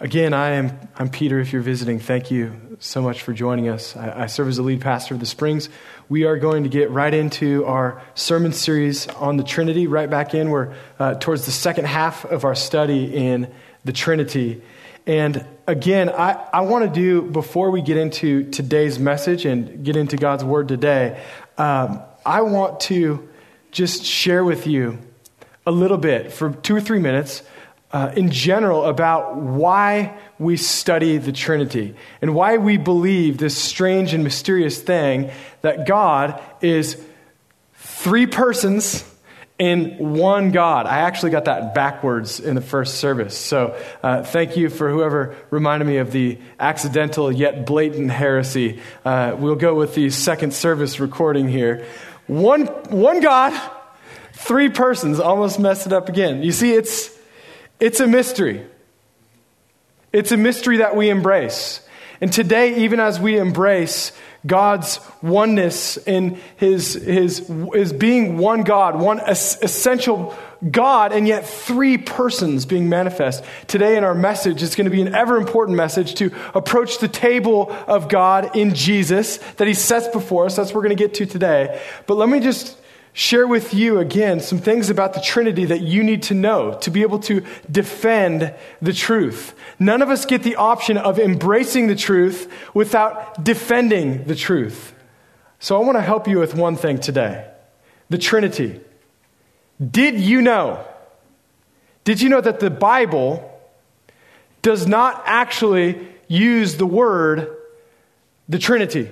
Again, I am I'm Peter. If you're visiting, thank you so much for joining us. I, I, serve as the lead pastor of the Springs. We are going to get right into our sermon series on the Trinity. Right back in, we're uh, towards the second half of our study in the Trinity. And again, I, I want to do before we get into today's message and get into God's Word today. Um, I want to just share with you a little bit for two or three minutes uh, in general about why we study the Trinity and why we believe this strange and mysterious thing that God is three persons in one God. I actually got that backwards in the first service. So uh, thank you for whoever reminded me of the accidental yet blatant heresy. Uh, we'll go with the second service recording here. One, one God, three persons. Almost messed it up again. You see, it's it's a mystery. It's a mystery that we embrace. And today, even as we embrace God's oneness in his, his, his being one God, one essential God, and yet three persons being manifest. Today, in our message, it's going to be an ever important message to approach the table of God in Jesus that he sets before us. That's what we're going to get to today. But let me just share with you again some things about the Trinity that you need to know to be able to defend the truth. None of us get the option of embracing the truth without defending the truth. So I want to help you with one thing today the Trinity. Did you know? Did you know that the Bible does not actually use the word the Trinity?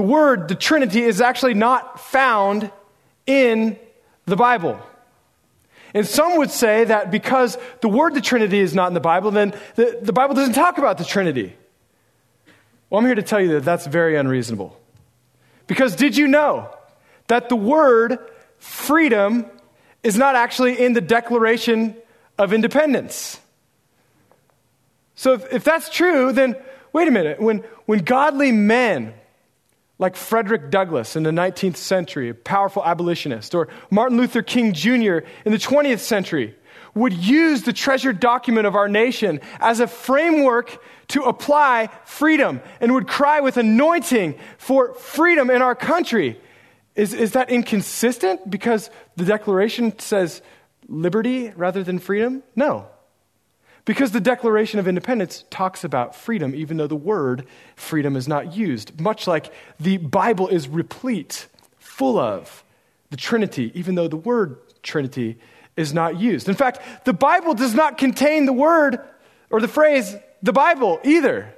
The word, the Trinity, is actually not found in the Bible. And some would say that because the word the Trinity is not in the Bible, then the, the Bible doesn't talk about the Trinity. Well, I'm here to tell you that that's very unreasonable. Because did you know that the word freedom is not actually in the Declaration of Independence? So if, if that's true, then wait a minute. When, when godly men like Frederick Douglass in the 19th century, a powerful abolitionist, or Martin Luther King Jr. in the 20th century, would use the treasured document of our nation as a framework to apply freedom and would cry with anointing for freedom in our country. Is, is that inconsistent because the Declaration says liberty rather than freedom? No. Because the Declaration of Independence talks about freedom, even though the word freedom is not used, much like the Bible is replete, full of the Trinity, even though the word Trinity is not used. In fact, the Bible does not contain the word or the phrase the Bible either.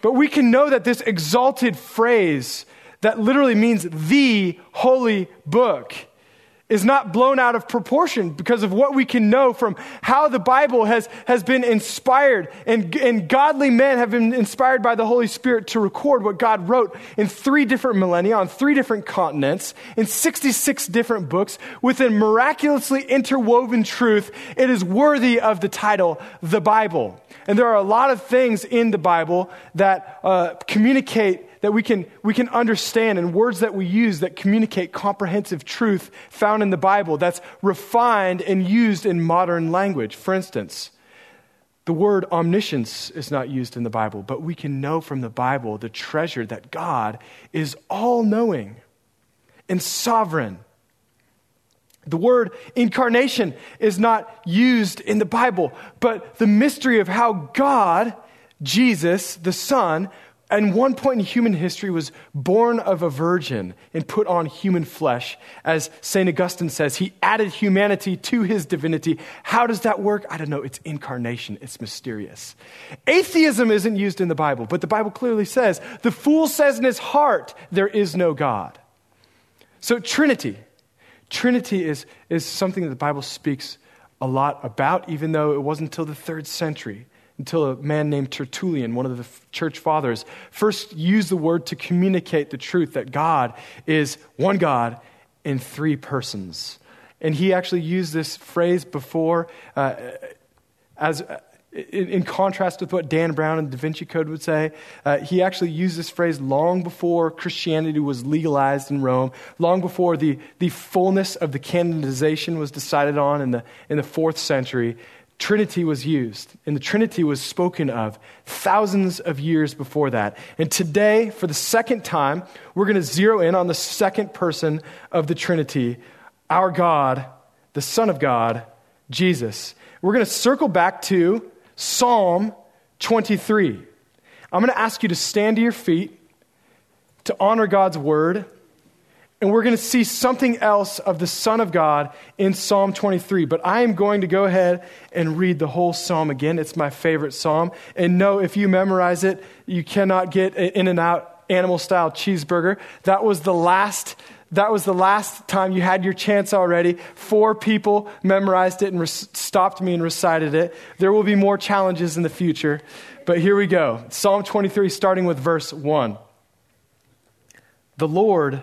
But we can know that this exalted phrase that literally means the holy book is not blown out of proportion because of what we can know from how the Bible has, has been inspired and, and godly men have been inspired by the Holy Spirit to record what God wrote in three different millennia on three different continents in 66 different books with a miraculously interwoven truth. It is worthy of the title, the Bible. And there are a lot of things in the Bible that uh, communicate that we can, we can understand and words that we use that communicate comprehensive truth found in the Bible that's refined and used in modern language. For instance, the word omniscience is not used in the Bible, but we can know from the Bible the treasure that God is all knowing and sovereign. The word incarnation is not used in the Bible, but the mystery of how God, Jesus, the Son, and one point in human history was born of a virgin and put on human flesh. As St. Augustine says, he added humanity to his divinity. How does that work? I don't know. It's incarnation, it's mysterious. Atheism isn't used in the Bible, but the Bible clearly says the fool says in his heart, there is no God. So, Trinity. Trinity is, is something that the Bible speaks a lot about, even though it wasn't until the third century until a man named Tertullian, one of the church fathers, first used the word to communicate the truth that God is one God in three persons. And he actually used this phrase before uh, as in, in, contrast with what Dan Brown and Da Vinci Code would say, uh, he actually used this phrase long before Christianity was legalized in Rome, long before the, the fullness of the canonization was decided on in the, in the fourth century. Trinity was used, and the Trinity was spoken of thousands of years before that. And today, for the second time, we're going to zero in on the second person of the Trinity, our God, the Son of God, Jesus. We're going to circle back to Psalm 23. I'm going to ask you to stand to your feet to honor God's word. And we're going to see something else of the Son of God in Psalm 23. But I am going to go ahead and read the whole psalm again. It's my favorite psalm. And no, if you memorize it, you cannot get an In-N-Out animal style cheeseburger. That was the last that was the last time you had your chance already. Four people memorized it and stopped me and recited it. There will be more challenges in the future. But here we go Psalm 23, starting with verse 1. The Lord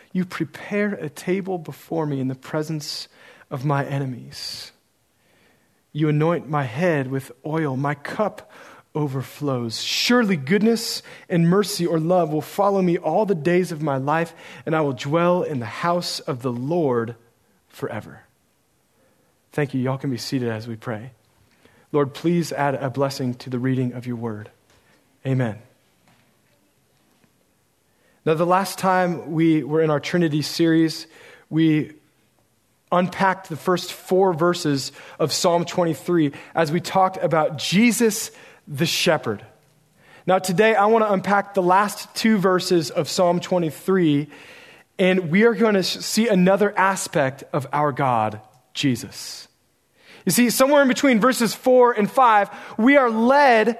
you prepare a table before me in the presence of my enemies. You anoint my head with oil, my cup overflows. Surely goodness and mercy or love will follow me all the days of my life, and I will dwell in the house of the Lord forever. Thank you. Y'all can be seated as we pray. Lord, please add a blessing to the reading of your word. Amen. Now, the last time we were in our Trinity series, we unpacked the first four verses of Psalm 23 as we talked about Jesus the shepherd. Now, today I want to unpack the last two verses of Psalm 23, and we are going to see another aspect of our God, Jesus. You see, somewhere in between verses 4 and 5, we are led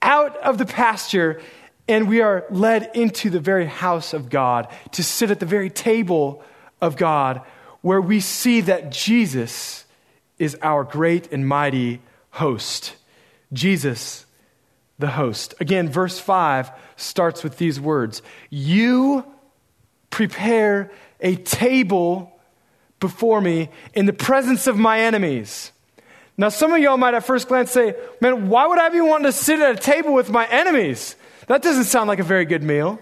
out of the pasture and we are led into the very house of God to sit at the very table of God where we see that Jesus is our great and mighty host. Jesus the host. Again, verse 5 starts with these words You prepare a table before me in the presence of my enemies. Now, some of y'all might at first glance say, Man, why would I be wanting to sit at a table with my enemies? That doesn't sound like a very good meal.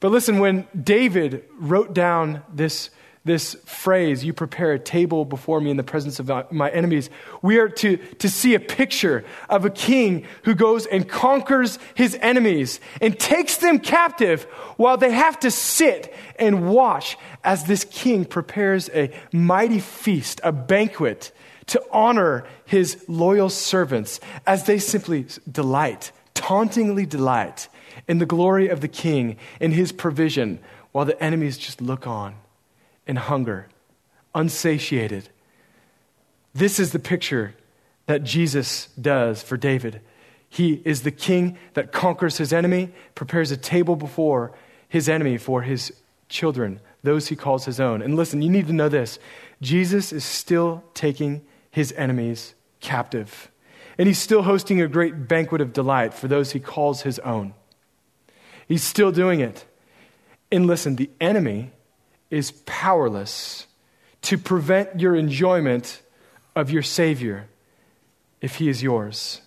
But listen, when David wrote down this this phrase, you prepare a table before me in the presence of my enemies, we are to, to see a picture of a king who goes and conquers his enemies and takes them captive while they have to sit and watch as this king prepares a mighty feast, a banquet to honor his loyal servants as they simply delight, tauntingly delight in the glory of the king and his provision while the enemies just look on in hunger, unsatiated. This is the picture that Jesus does for David. He is the king that conquers his enemy, prepares a table before his enemy for his children, those he calls his own. And listen, you need to know this Jesus is still taking his enemies captive. And he's still hosting a great banquet of delight for those he calls his own. He's still doing it. And listen, the enemy is powerless to prevent your enjoyment of your Savior if He is yours.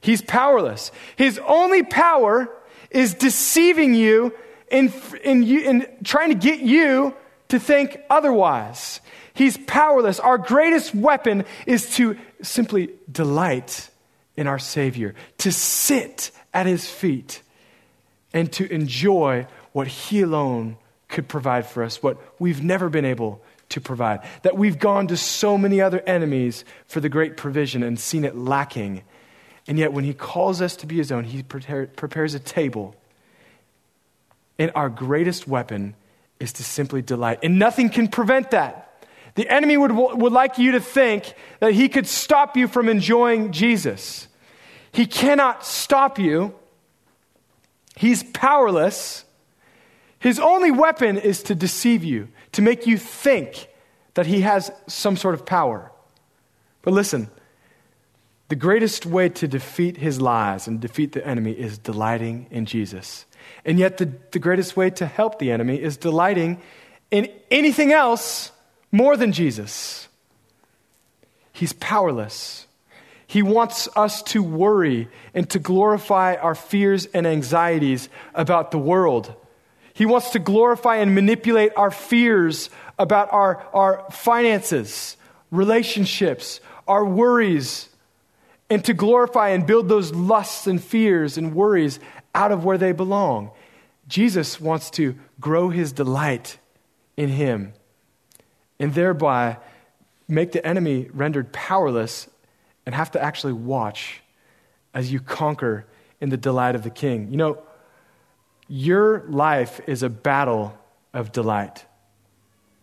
He's powerless. His only power is deceiving you in, in trying to get you to think otherwise. He's powerless. Our greatest weapon is to simply delight in our Savior, to sit at His feet, and to enjoy what He alone could provide for us what we've never been able to provide. That we've gone to so many other enemies for the great provision and seen it lacking. And yet, when He calls us to be His own, He prepare, prepares a table. And our greatest weapon is to simply delight. And nothing can prevent that. The enemy would, would like you to think that he could stop you from enjoying Jesus. He cannot stop you. He's powerless. His only weapon is to deceive you, to make you think that he has some sort of power. But listen, the greatest way to defeat his lies and defeat the enemy is delighting in Jesus. And yet, the, the greatest way to help the enemy is delighting in anything else more than Jesus. He's powerless. He wants us to worry and to glorify our fears and anxieties about the world. He wants to glorify and manipulate our fears about our, our finances, relationships, our worries, and to glorify and build those lusts and fears and worries out of where they belong. Jesus wants to grow his delight in him and thereby make the enemy rendered powerless and have to actually watch as you conquer in the delight of the king. You know, your life is a battle of delight.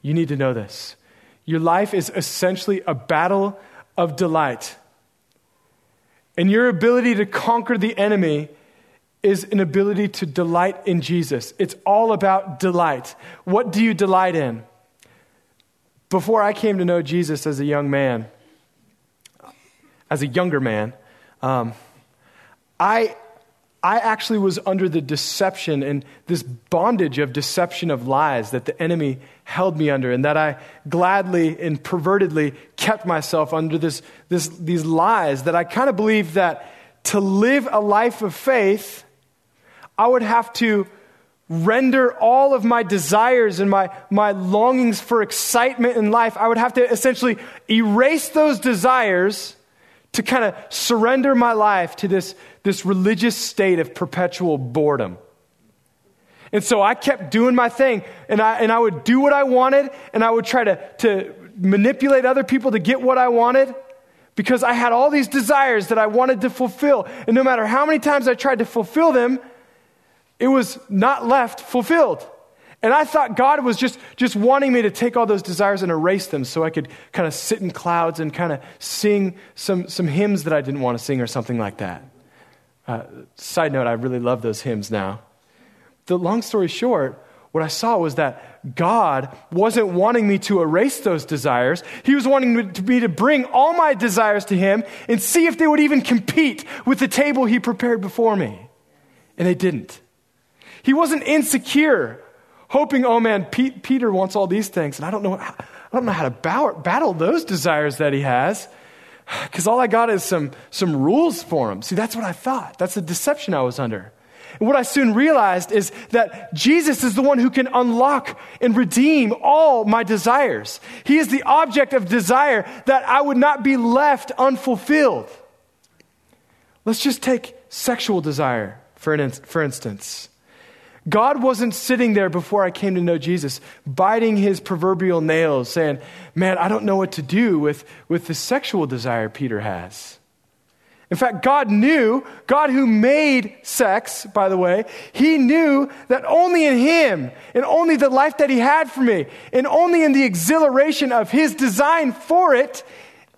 You need to know this. Your life is essentially a battle of delight. And your ability to conquer the enemy is an ability to delight in Jesus. It's all about delight. What do you delight in? Before I came to know Jesus as a young man, as a younger man, um, I, I actually was under the deception and this bondage of deception of lies that the enemy held me under, and that I gladly and pervertedly kept myself under this, this, these lies that I kind of believed that to live a life of faith, I would have to render all of my desires and my, my longings for excitement in life, I would have to essentially erase those desires to kind of surrender my life to this, this religious state of perpetual boredom. And so I kept doing my thing, and I, and I would do what I wanted, and I would try to, to manipulate other people to get what I wanted because I had all these desires that I wanted to fulfill. And no matter how many times I tried to fulfill them, it was not left fulfilled. And I thought God was just, just wanting me to take all those desires and erase them so I could kind of sit in clouds and kind of sing some, some hymns that I didn't want to sing or something like that. Uh, side note, I really love those hymns now. The long story short, what I saw was that God wasn't wanting me to erase those desires. He was wanting me to bring all my desires to Him and see if they would even compete with the table He prepared before me. And they didn't. He wasn't insecure, hoping, oh man, Pete, Peter wants all these things, and I don't know, I don't know how to bow, battle those desires that he has, because all I got is some, some rules for him. See, that's what I thought. That's the deception I was under. And what I soon realized is that Jesus is the one who can unlock and redeem all my desires. He is the object of desire that I would not be left unfulfilled. Let's just take sexual desire, for, an, for instance. God wasn't sitting there before I came to know Jesus, biting his proverbial nails, saying, Man, I don't know what to do with, with the sexual desire Peter has. In fact, God knew, God who made sex, by the way, he knew that only in him, and only the life that he had for me, and only in the exhilaration of his design for it,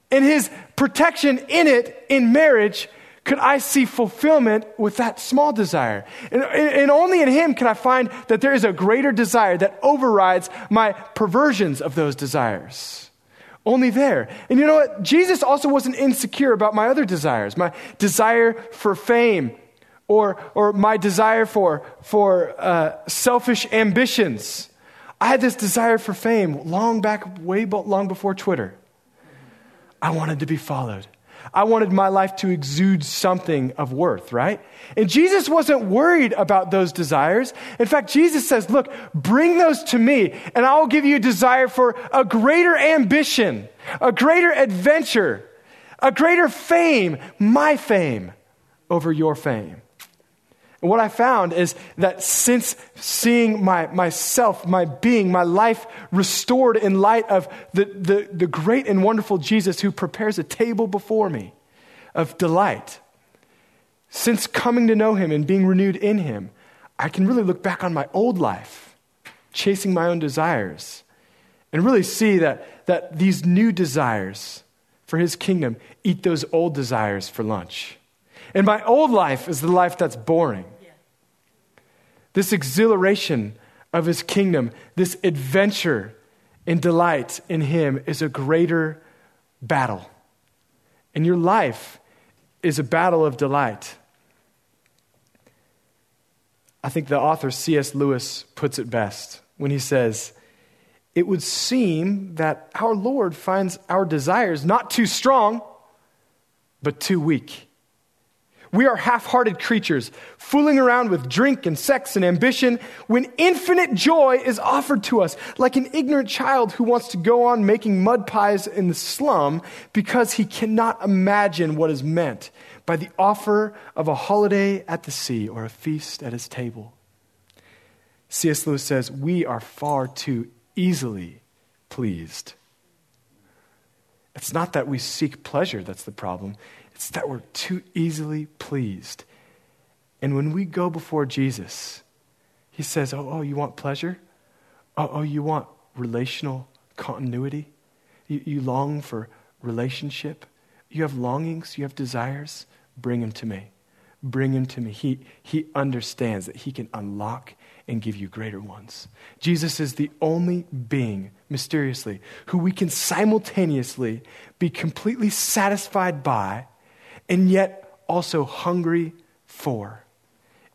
and his protection in it in marriage, could I see fulfillment with that small desire. And, and, only in Him can I find that there is a greater desire that overrides my perversions of those desires. Only there. And you know what? Jesus also wasn't insecure about my other desires my desire for fame or, or my desire for, for uh, selfish ambitions. I had this desire for fame long back, way long before Twitter. I wanted to be followed. I wanted my life to exude something of worth, right? And Jesus wasn't worried about those desires. In fact, Jesus says, Look, bring those to me, and I will give you a desire for a greater ambition, a greater adventure, a greater fame, my fame over your fame. What I found is that since seeing my, myself, my being, my life restored in light of the, the, the great and wonderful Jesus who prepares a table before me of delight, since coming to know him and being renewed in him, I can really look back on my old life, chasing my own desires, and really see that, that these new desires for his kingdom eat those old desires for lunch. And my old life is the life that's boring. This exhilaration of his kingdom, this adventure and delight in him is a greater battle. And your life is a battle of delight. I think the author C.S. Lewis puts it best when he says, It would seem that our Lord finds our desires not too strong, but too weak. We are half hearted creatures, fooling around with drink and sex and ambition when infinite joy is offered to us, like an ignorant child who wants to go on making mud pies in the slum because he cannot imagine what is meant by the offer of a holiday at the sea or a feast at his table. C.S. Lewis says, We are far too easily pleased. It's not that we seek pleasure that's the problem, it's that we're too easily pleased. And when we go before Jesus, he says, Oh, oh you want pleasure? Oh, oh you want relational continuity? You, you long for relationship? You have longings, you have desires? Bring him to me. Bring him to me. He, he understands that he can unlock and give you greater ones. Jesus is the only being, mysteriously, who we can simultaneously be completely satisfied by and yet also hungry for.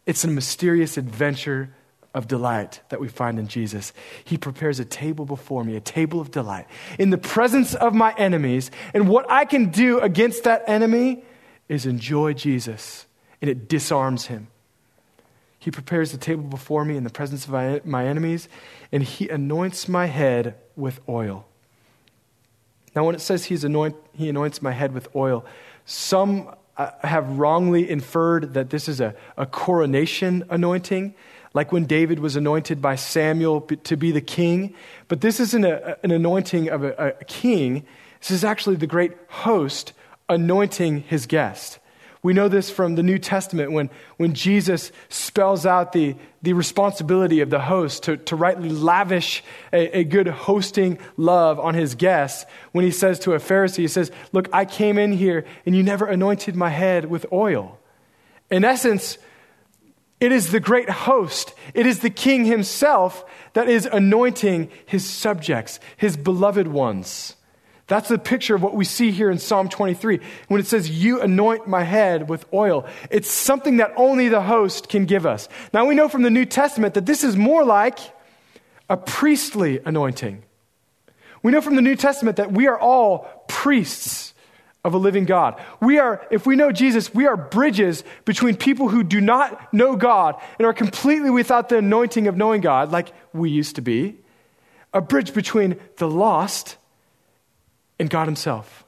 It's a mysterious adventure of delight that we find in Jesus. He prepares a table before me, a table of delight, in the presence of my enemies. And what I can do against that enemy is enjoy Jesus, and it disarms him. He prepares the table before me in the presence of my, enemies, and he anoints my head with oil. Now, when it says he's anoint, he anoints my head with oil, some uh, have wrongly inferred that this is a, a coronation anointing, like when David was anointed by Samuel to be the king. But this isn't a, an anointing of a, a king, this is actually the great host anointing his guest. We know this from the New Testament when, when Jesus spells out the, the responsibility of the host to, to rightly lavish a, a good hosting love on his guests. When he says to a Pharisee, he says, Look, I came in here and you never anointed my head with oil. In essence, it is the great host, it is the king himself that is anointing his subjects, his beloved ones. That's the picture of what we see here in Psalm 23. When it says, You anoint my head with oil, it's something that only the host can give us. Now we know from the New Testament that this is more like a priestly anointing. We know from the New Testament that we are all priests of a living God. We are, if we know Jesus, we are bridges between people who do not know God and are completely without the anointing of knowing God, like we used to be. A bridge between the lost in God Himself.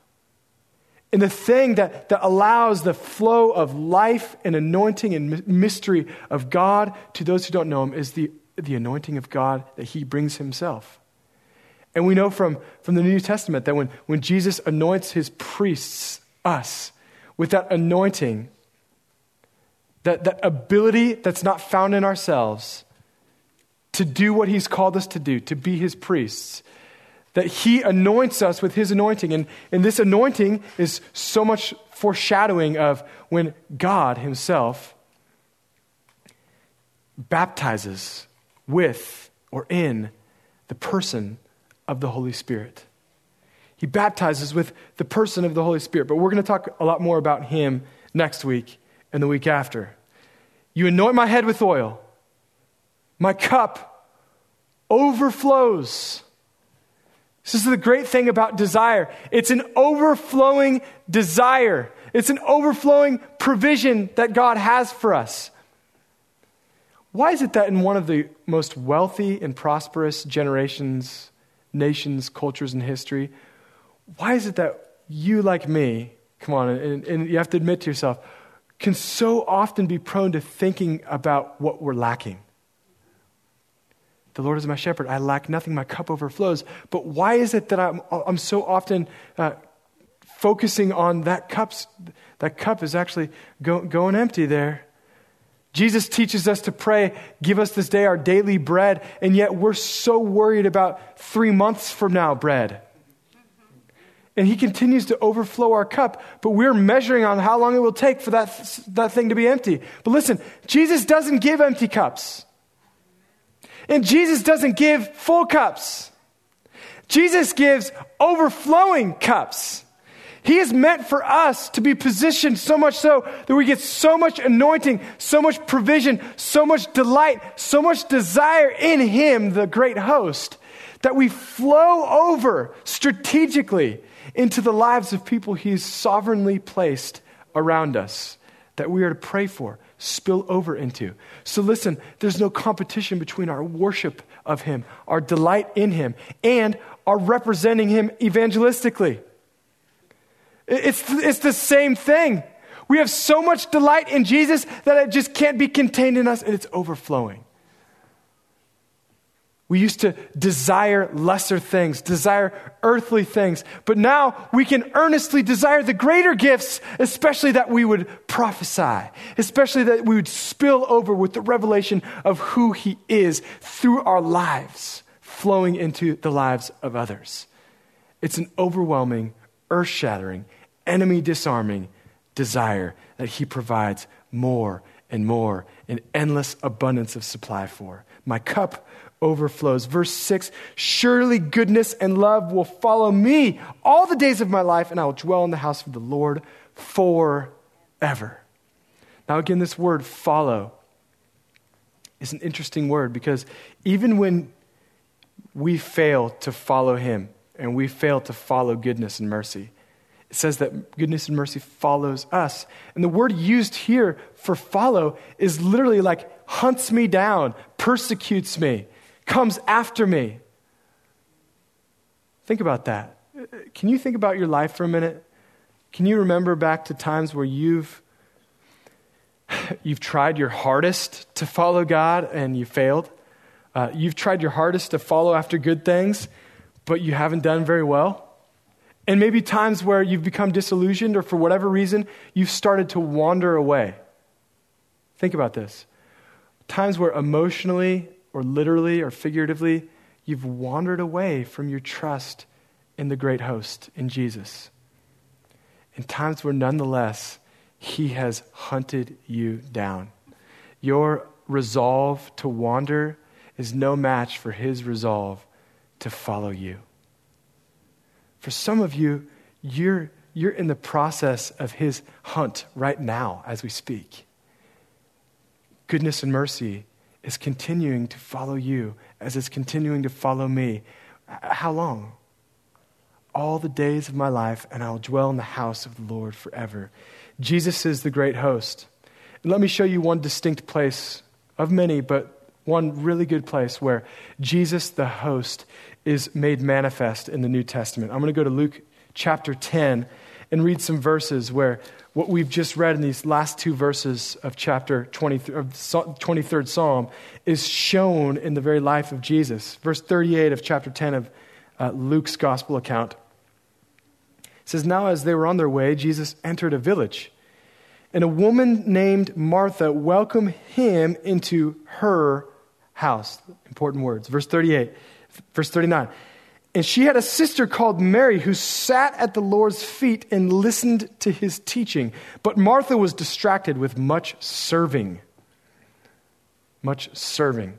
And the thing that, that allows the flow of life and anointing and mystery of God to those who don't know Him is the, the anointing of God that He brings Himself. And we know from, from the New Testament that when, when Jesus anoints His priests, us, with that anointing, that, that ability that's not found in ourselves to do what He's called us to do, to be His priests, that he anoints us with his anointing. And, and this anointing is so much foreshadowing of when God himself baptizes with or in the person of the Holy Spirit. He baptizes with the person of the Holy Spirit. But we're going to talk a lot more about him next week and the week after. You anoint my head with oil, my cup overflows. This is the great thing about desire. It's an overflowing desire. It's an overflowing provision that God has for us. Why is it that in one of the most wealthy and prosperous generations, nations, cultures in history, why is it that you, like me, come on, and, and you have to admit to yourself, can so often be prone to thinking about what we're lacking? The Lord is my shepherd. I lack nothing. My cup overflows. But why is it that I'm, I'm so often uh, focusing on that cups? That cup is actually go, going empty there. Jesus teaches us to pray, give us this day our daily bread, and yet we're so worried about three months from now bread. and he continues to overflow our cup, but we're measuring on how long it will take for that, that thing to be empty. But listen, Jesus doesn't give empty cups. And Jesus doesn't give full cups. Jesus gives overflowing cups. He is meant for us to be positioned so much so that we get so much anointing, so much provision, so much delight, so much desire in Him, the great host, that we flow over strategically into the lives of people He's sovereignly placed around us that we are to pray for, spill over into. So listen, there's no competition between our worship of Him, our delight in Him, and our representing Him evangelistically. It's, it's the same thing. We have so much delight in Jesus that it just can't be contained in us and it's overflowing. We used to desire lesser things, desire earthly things, but now we can earnestly desire the greater gifts, especially that we would prophesy, especially that we would spill over with the revelation of who He is through our lives, flowing into the lives of others. It's an overwhelming, earth shattering, enemy disarming desire that He provides more and more an endless abundance of supply for. My cup overflows. Verse 6 Surely goodness and love will follow me all the days of my life, and I will dwell in the house of the Lord forever. Now, again, this word follow is an interesting word because even when we fail to follow him and we fail to follow goodness and mercy, it says that goodness and mercy follows us. And the word used here for follow is literally like hunts me down, persecutes me, comes after me. Think about that. Can you think about your life for a minute? Can you remember back to times where you've you've tried your hardest to follow God and you failed? Uh, you've tried your hardest to follow after good things, but you haven't done very well. And maybe times where you've become disillusioned or for whatever reason, you've started to wander away. Think about this. Times where emotionally or literally or figuratively, you've wandered away from your trust in the great host, in Jesus. In times where nonetheless, he has hunted you down. Your resolve to wander is no match for his resolve to follow you. For some of you, you're, you're in the process of his hunt right now as we speak. Goodness and mercy is continuing to follow you as it's continuing to follow me. How long? All the days of my life, and I'll dwell in the house of the Lord forever. Jesus is the great host. And let me show you one distinct place of many, but one really good place where Jesus, the host, is made manifest in the New Testament. I'm going to go to Luke chapter 10 and read some verses where what we've just read in these last two verses of chapter 20, of 23rd Psalm is shown in the very life of Jesus. Verse 38 of chapter 10 of uh, Luke's gospel account it says, Now as they were on their way, Jesus entered a village, and a woman named Martha welcomed him into her house. Important words. Verse 38, verse 39. And she had a sister called Mary who sat at the Lord's feet and listened to his teaching. But Martha was distracted with much serving. Much serving.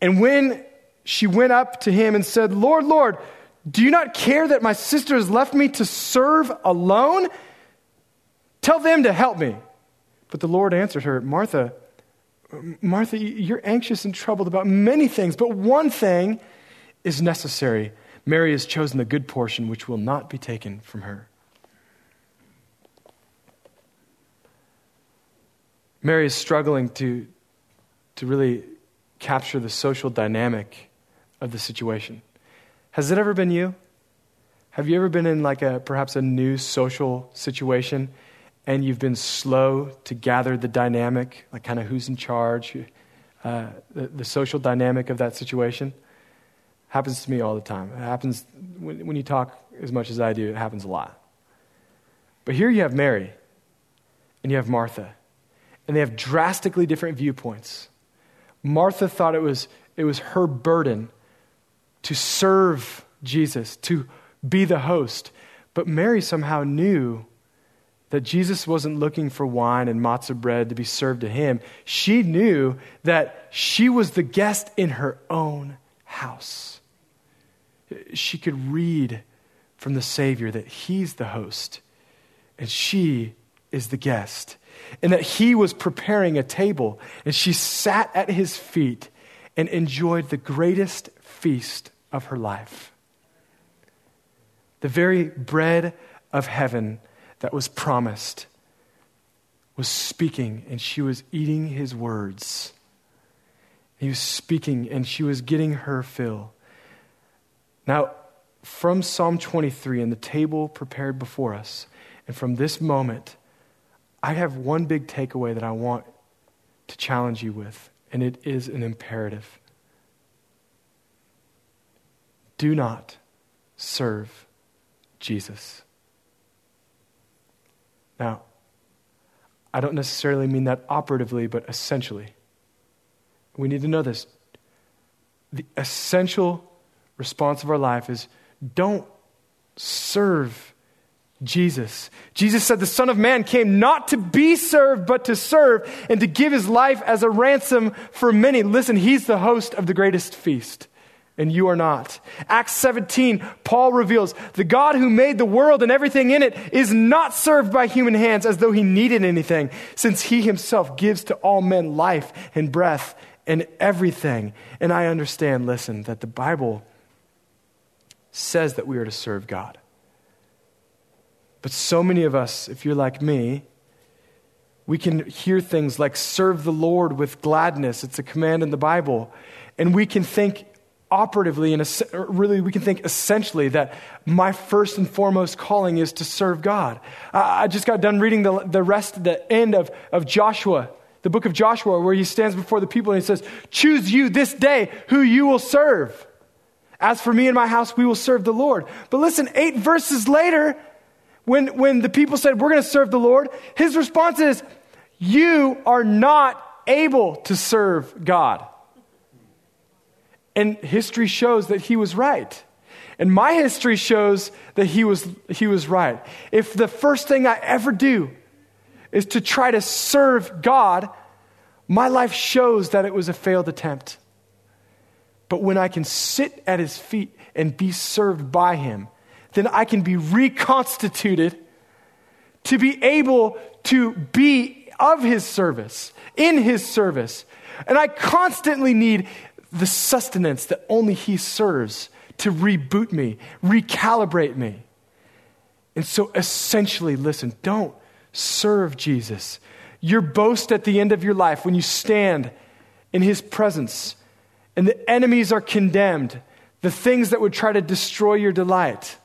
And when she went up to him and said, Lord, Lord, do you not care that my sister has left me to serve alone? Tell them to help me. But the Lord answered her, Martha, Martha, you're anxious and troubled about many things, but one thing is necessary. Mary has chosen the good portion which will not be taken from her. Mary is struggling to, to really capture the social dynamic of the situation. Has it ever been you? Have you ever been in like a perhaps a new social situation and you've been slow to gather the dynamic, like kind of who's in charge, uh, the, the social dynamic of that situation? Happens to me all the time. It happens when, when you talk as much as I do, it happens a lot. But here you have Mary and you have Martha, and they have drastically different viewpoints. Martha thought it was, it was her burden to serve Jesus, to be the host, But Mary somehow knew that Jesus wasn't looking for wine and matzah bread to be served to him. She knew that she was the guest in her own house. She could read from the Savior that he's the host and she is the guest, and that he was preparing a table, and she sat at his feet and enjoyed the greatest feast of her life. The very bread of heaven that was promised was speaking, and she was eating his words. He was speaking, and she was getting her fill. Now, from Psalm 23 and the table prepared before us, and from this moment, I have one big takeaway that I want to challenge you with, and it is an imperative. Do not serve Jesus. Now, I don't necessarily mean that operatively, but essentially. We need to know this. The essential response of our life is don't serve Jesus. Jesus said, The Son of Man came not to be served, but to serve and to give his life as a ransom for many. Listen, he's the host of the greatest feast, and you are not. Acts 17, Paul reveals the God who made the world and everything in it is not served by human hands as though he needed anything, since he himself gives to all men life and breath and everything. And I understand, listen, that the Bible says that we are to serve God. But so many of us, if you're like me, we can hear things like serve the Lord with gladness. It's a command in the Bible. And we can think operatively and really we can think essentially that my first and foremost calling is to serve God. I just got done reading the, the rest, the end of, of Joshua, the book of Joshua, where he stands before the people and he says, Choose you this day who you will serve. As for me and my house, we will serve the Lord. But listen, eight verses later, when, when the people said, We're going to serve the Lord, his response is, You are not able to serve God. And history shows that he was right. And my history shows that he was, he was right. If the first thing I ever do is to try to serve God, my life shows that it was a failed attempt. But when I can sit at his feet and be served by him, then I can be reconstituted to be able to be of his service, in his service. And I constantly need the sustenance that only he serves to reboot me, recalibrate me. And so essentially, listen, don't serve Jesus. Your boast at the end of your life when you stand in his presence and the enemies are condemned, the things that would try to destroy your delight.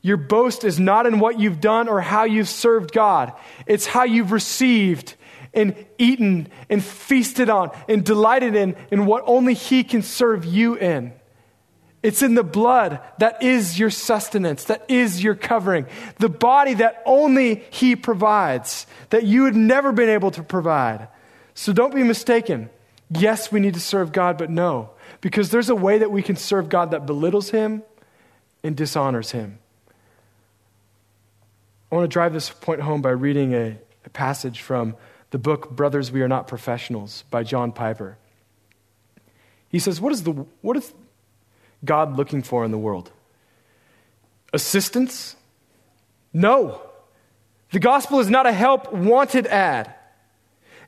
Your boast is not in what you've done or how you've served God. It's how you've received and eaten and feasted on and delighted in in what only He can serve you in. It's in the blood that is your sustenance, that is your covering, the body that only He provides, that you had never been able to provide. So don't be mistaken. Yes, we need to serve God, but no, because there's a way that we can serve God that belittles Him and dishonors Him. I want to drive this point home by reading a, a passage from the book Brothers We Are Not Professionals by John Piper. He says, What is, the, what is God looking for in the world? Assistance? No. The gospel is not a help wanted ad.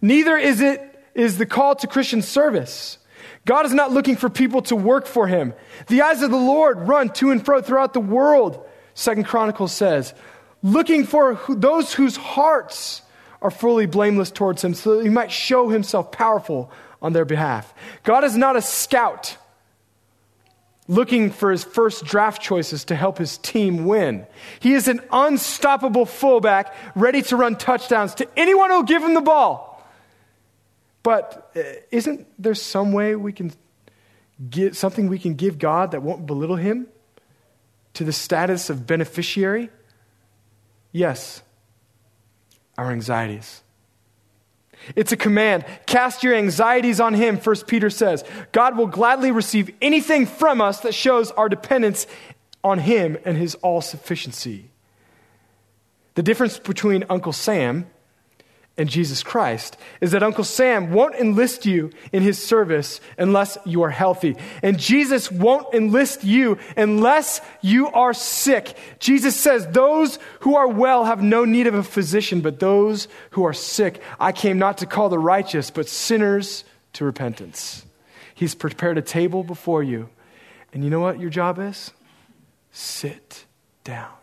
Neither is it is the call to Christian service. God is not looking for people to work for him. The eyes of the Lord run to and fro throughout the world, Second Chronicles says looking for those whose hearts are fully blameless towards him so that he might show himself powerful on their behalf. God is not a scout looking for his first draft choices to help his team win. He is an unstoppable fullback ready to run touchdowns to anyone who'll give him the ball. But uh, isn't there some way we can get something we can give God that won't belittle him to the status of beneficiary? Yes, our anxieties. It's a command. Cast your anxieties on him, First Peter says. God will gladly receive anything from us that shows our dependence on him and his all sufficiency. The difference between Uncle Sam and Jesus Christ is that Uncle Sam won't enlist you in his service unless you are healthy. And Jesus won't enlist you unless you are sick. Jesus says, Those who are well have no need of a physician, but those who are sick, I came not to call the righteous, but sinners to repentance. He's prepared a table before you. And you know what your job is? Sit down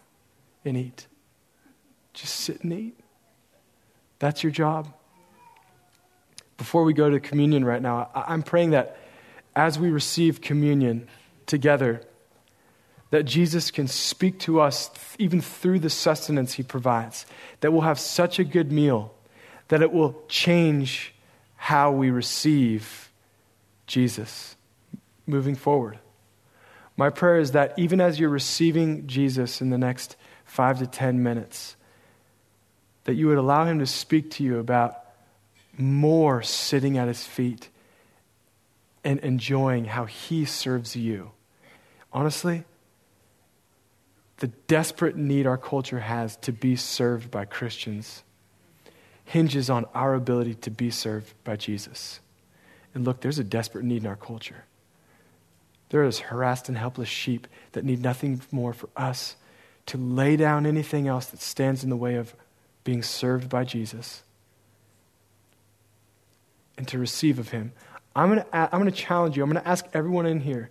and eat. Just sit and eat. That's your job. Before we go to communion right now, I'm praying that as we receive communion together, that Jesus can speak to us even through the sustenance he provides, that we'll have such a good meal that it will change how we receive Jesus moving forward. My prayer is that even as you're receiving Jesus in the next five to ten minutes, that you would allow him to speak to you about more sitting at his feet and enjoying how he serves you. Honestly, the desperate need our culture has to be served by Christians hinges on our ability to be served by Jesus. And look, there's a desperate need in our culture. There is harassed and helpless sheep that need nothing more for us to lay down anything else that stands in the way of being served by Jesus and to receive of Him. I'm going to, I'm going to challenge you. I'm going to ask everyone in here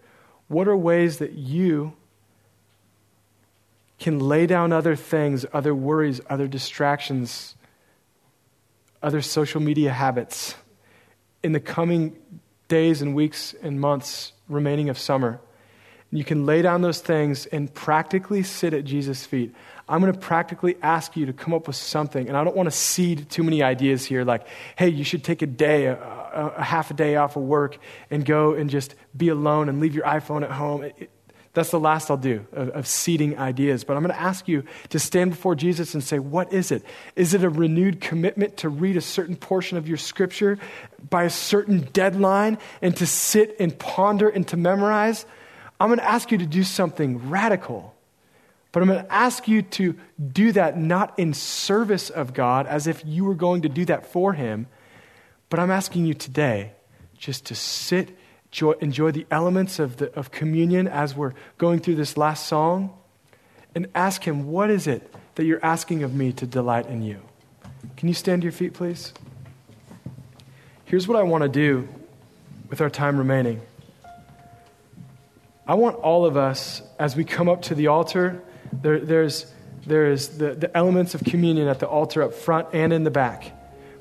what are ways that you can lay down other things, other worries, other distractions, other social media habits in the coming days and weeks and months remaining of summer? You can lay down those things and practically sit at Jesus' feet. I'm going to practically ask you to come up with something. And I don't want to seed too many ideas here like, hey, you should take a day, a, a, a half a day off of work and go and just be alone and leave your iPhone at home. It, it, that's the last I'll do of, of seeding ideas. But I'm going to ask you to stand before Jesus and say, What is it? Is it a renewed commitment to read a certain portion of your scripture by a certain deadline and to sit and ponder and to memorize? I'm going to ask you to do something radical. But I'm going to ask you to do that not in service of God as if you were going to do that for Him, but I'm asking you today just to sit, enjoy, enjoy the elements of, the, of communion as we're going through this last song, and ask Him, what is it that you're asking of me to delight in you? Can you stand to your feet, please? Here's what I want to do with our time remaining. I want all of us, as we come up to the altar, there, there's, there's the, the elements of communion at the altar up front and in the back.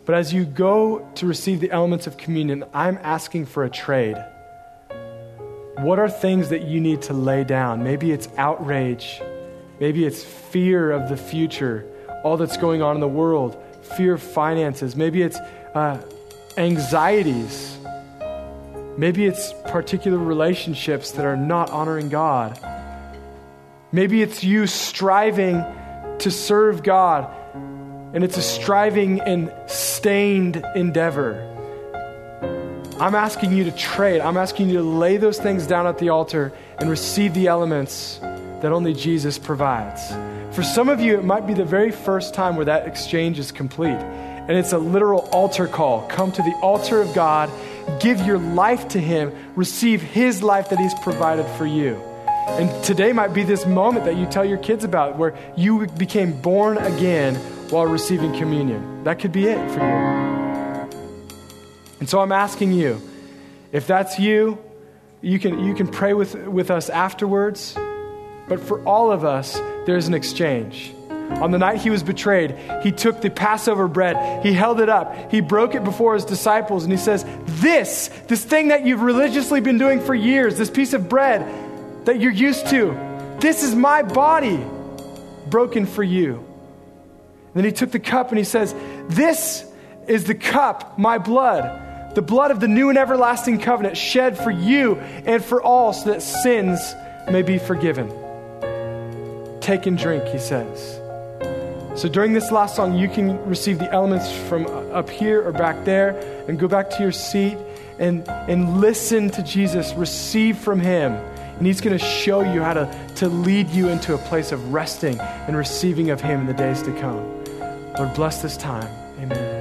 But as you go to receive the elements of communion, I'm asking for a trade. What are things that you need to lay down? Maybe it's outrage. Maybe it's fear of the future, all that's going on in the world, fear of finances. Maybe it's uh, anxieties. Maybe it's particular relationships that are not honoring God. Maybe it's you striving to serve God, and it's a striving and stained endeavor. I'm asking you to trade. I'm asking you to lay those things down at the altar and receive the elements that only Jesus provides. For some of you, it might be the very first time where that exchange is complete. And it's a literal altar call. Come to the altar of God, give your life to Him, receive His life that He's provided for you. And today might be this moment that you tell your kids about where you became born again while receiving communion. That could be it for you. And so I'm asking you, if that's you, you can, you can pray with, with us afterwards. But for all of us, there's an exchange. On the night he was betrayed, he took the Passover bread, he held it up, he broke it before his disciples, and he says, This, this thing that you've religiously been doing for years, this piece of bread, that you're used to. This is my body broken for you. And then he took the cup and he says, This is the cup, my blood, the blood of the new and everlasting covenant shed for you and for all so that sins may be forgiven. Take and drink, he says. So during this last song, you can receive the elements from up here or back there and go back to your seat and, and listen to Jesus, receive from him And He's going to show you how to, to lead you into a place of resting and receiving of Him in the days to come. Lord, bless this time. Amen.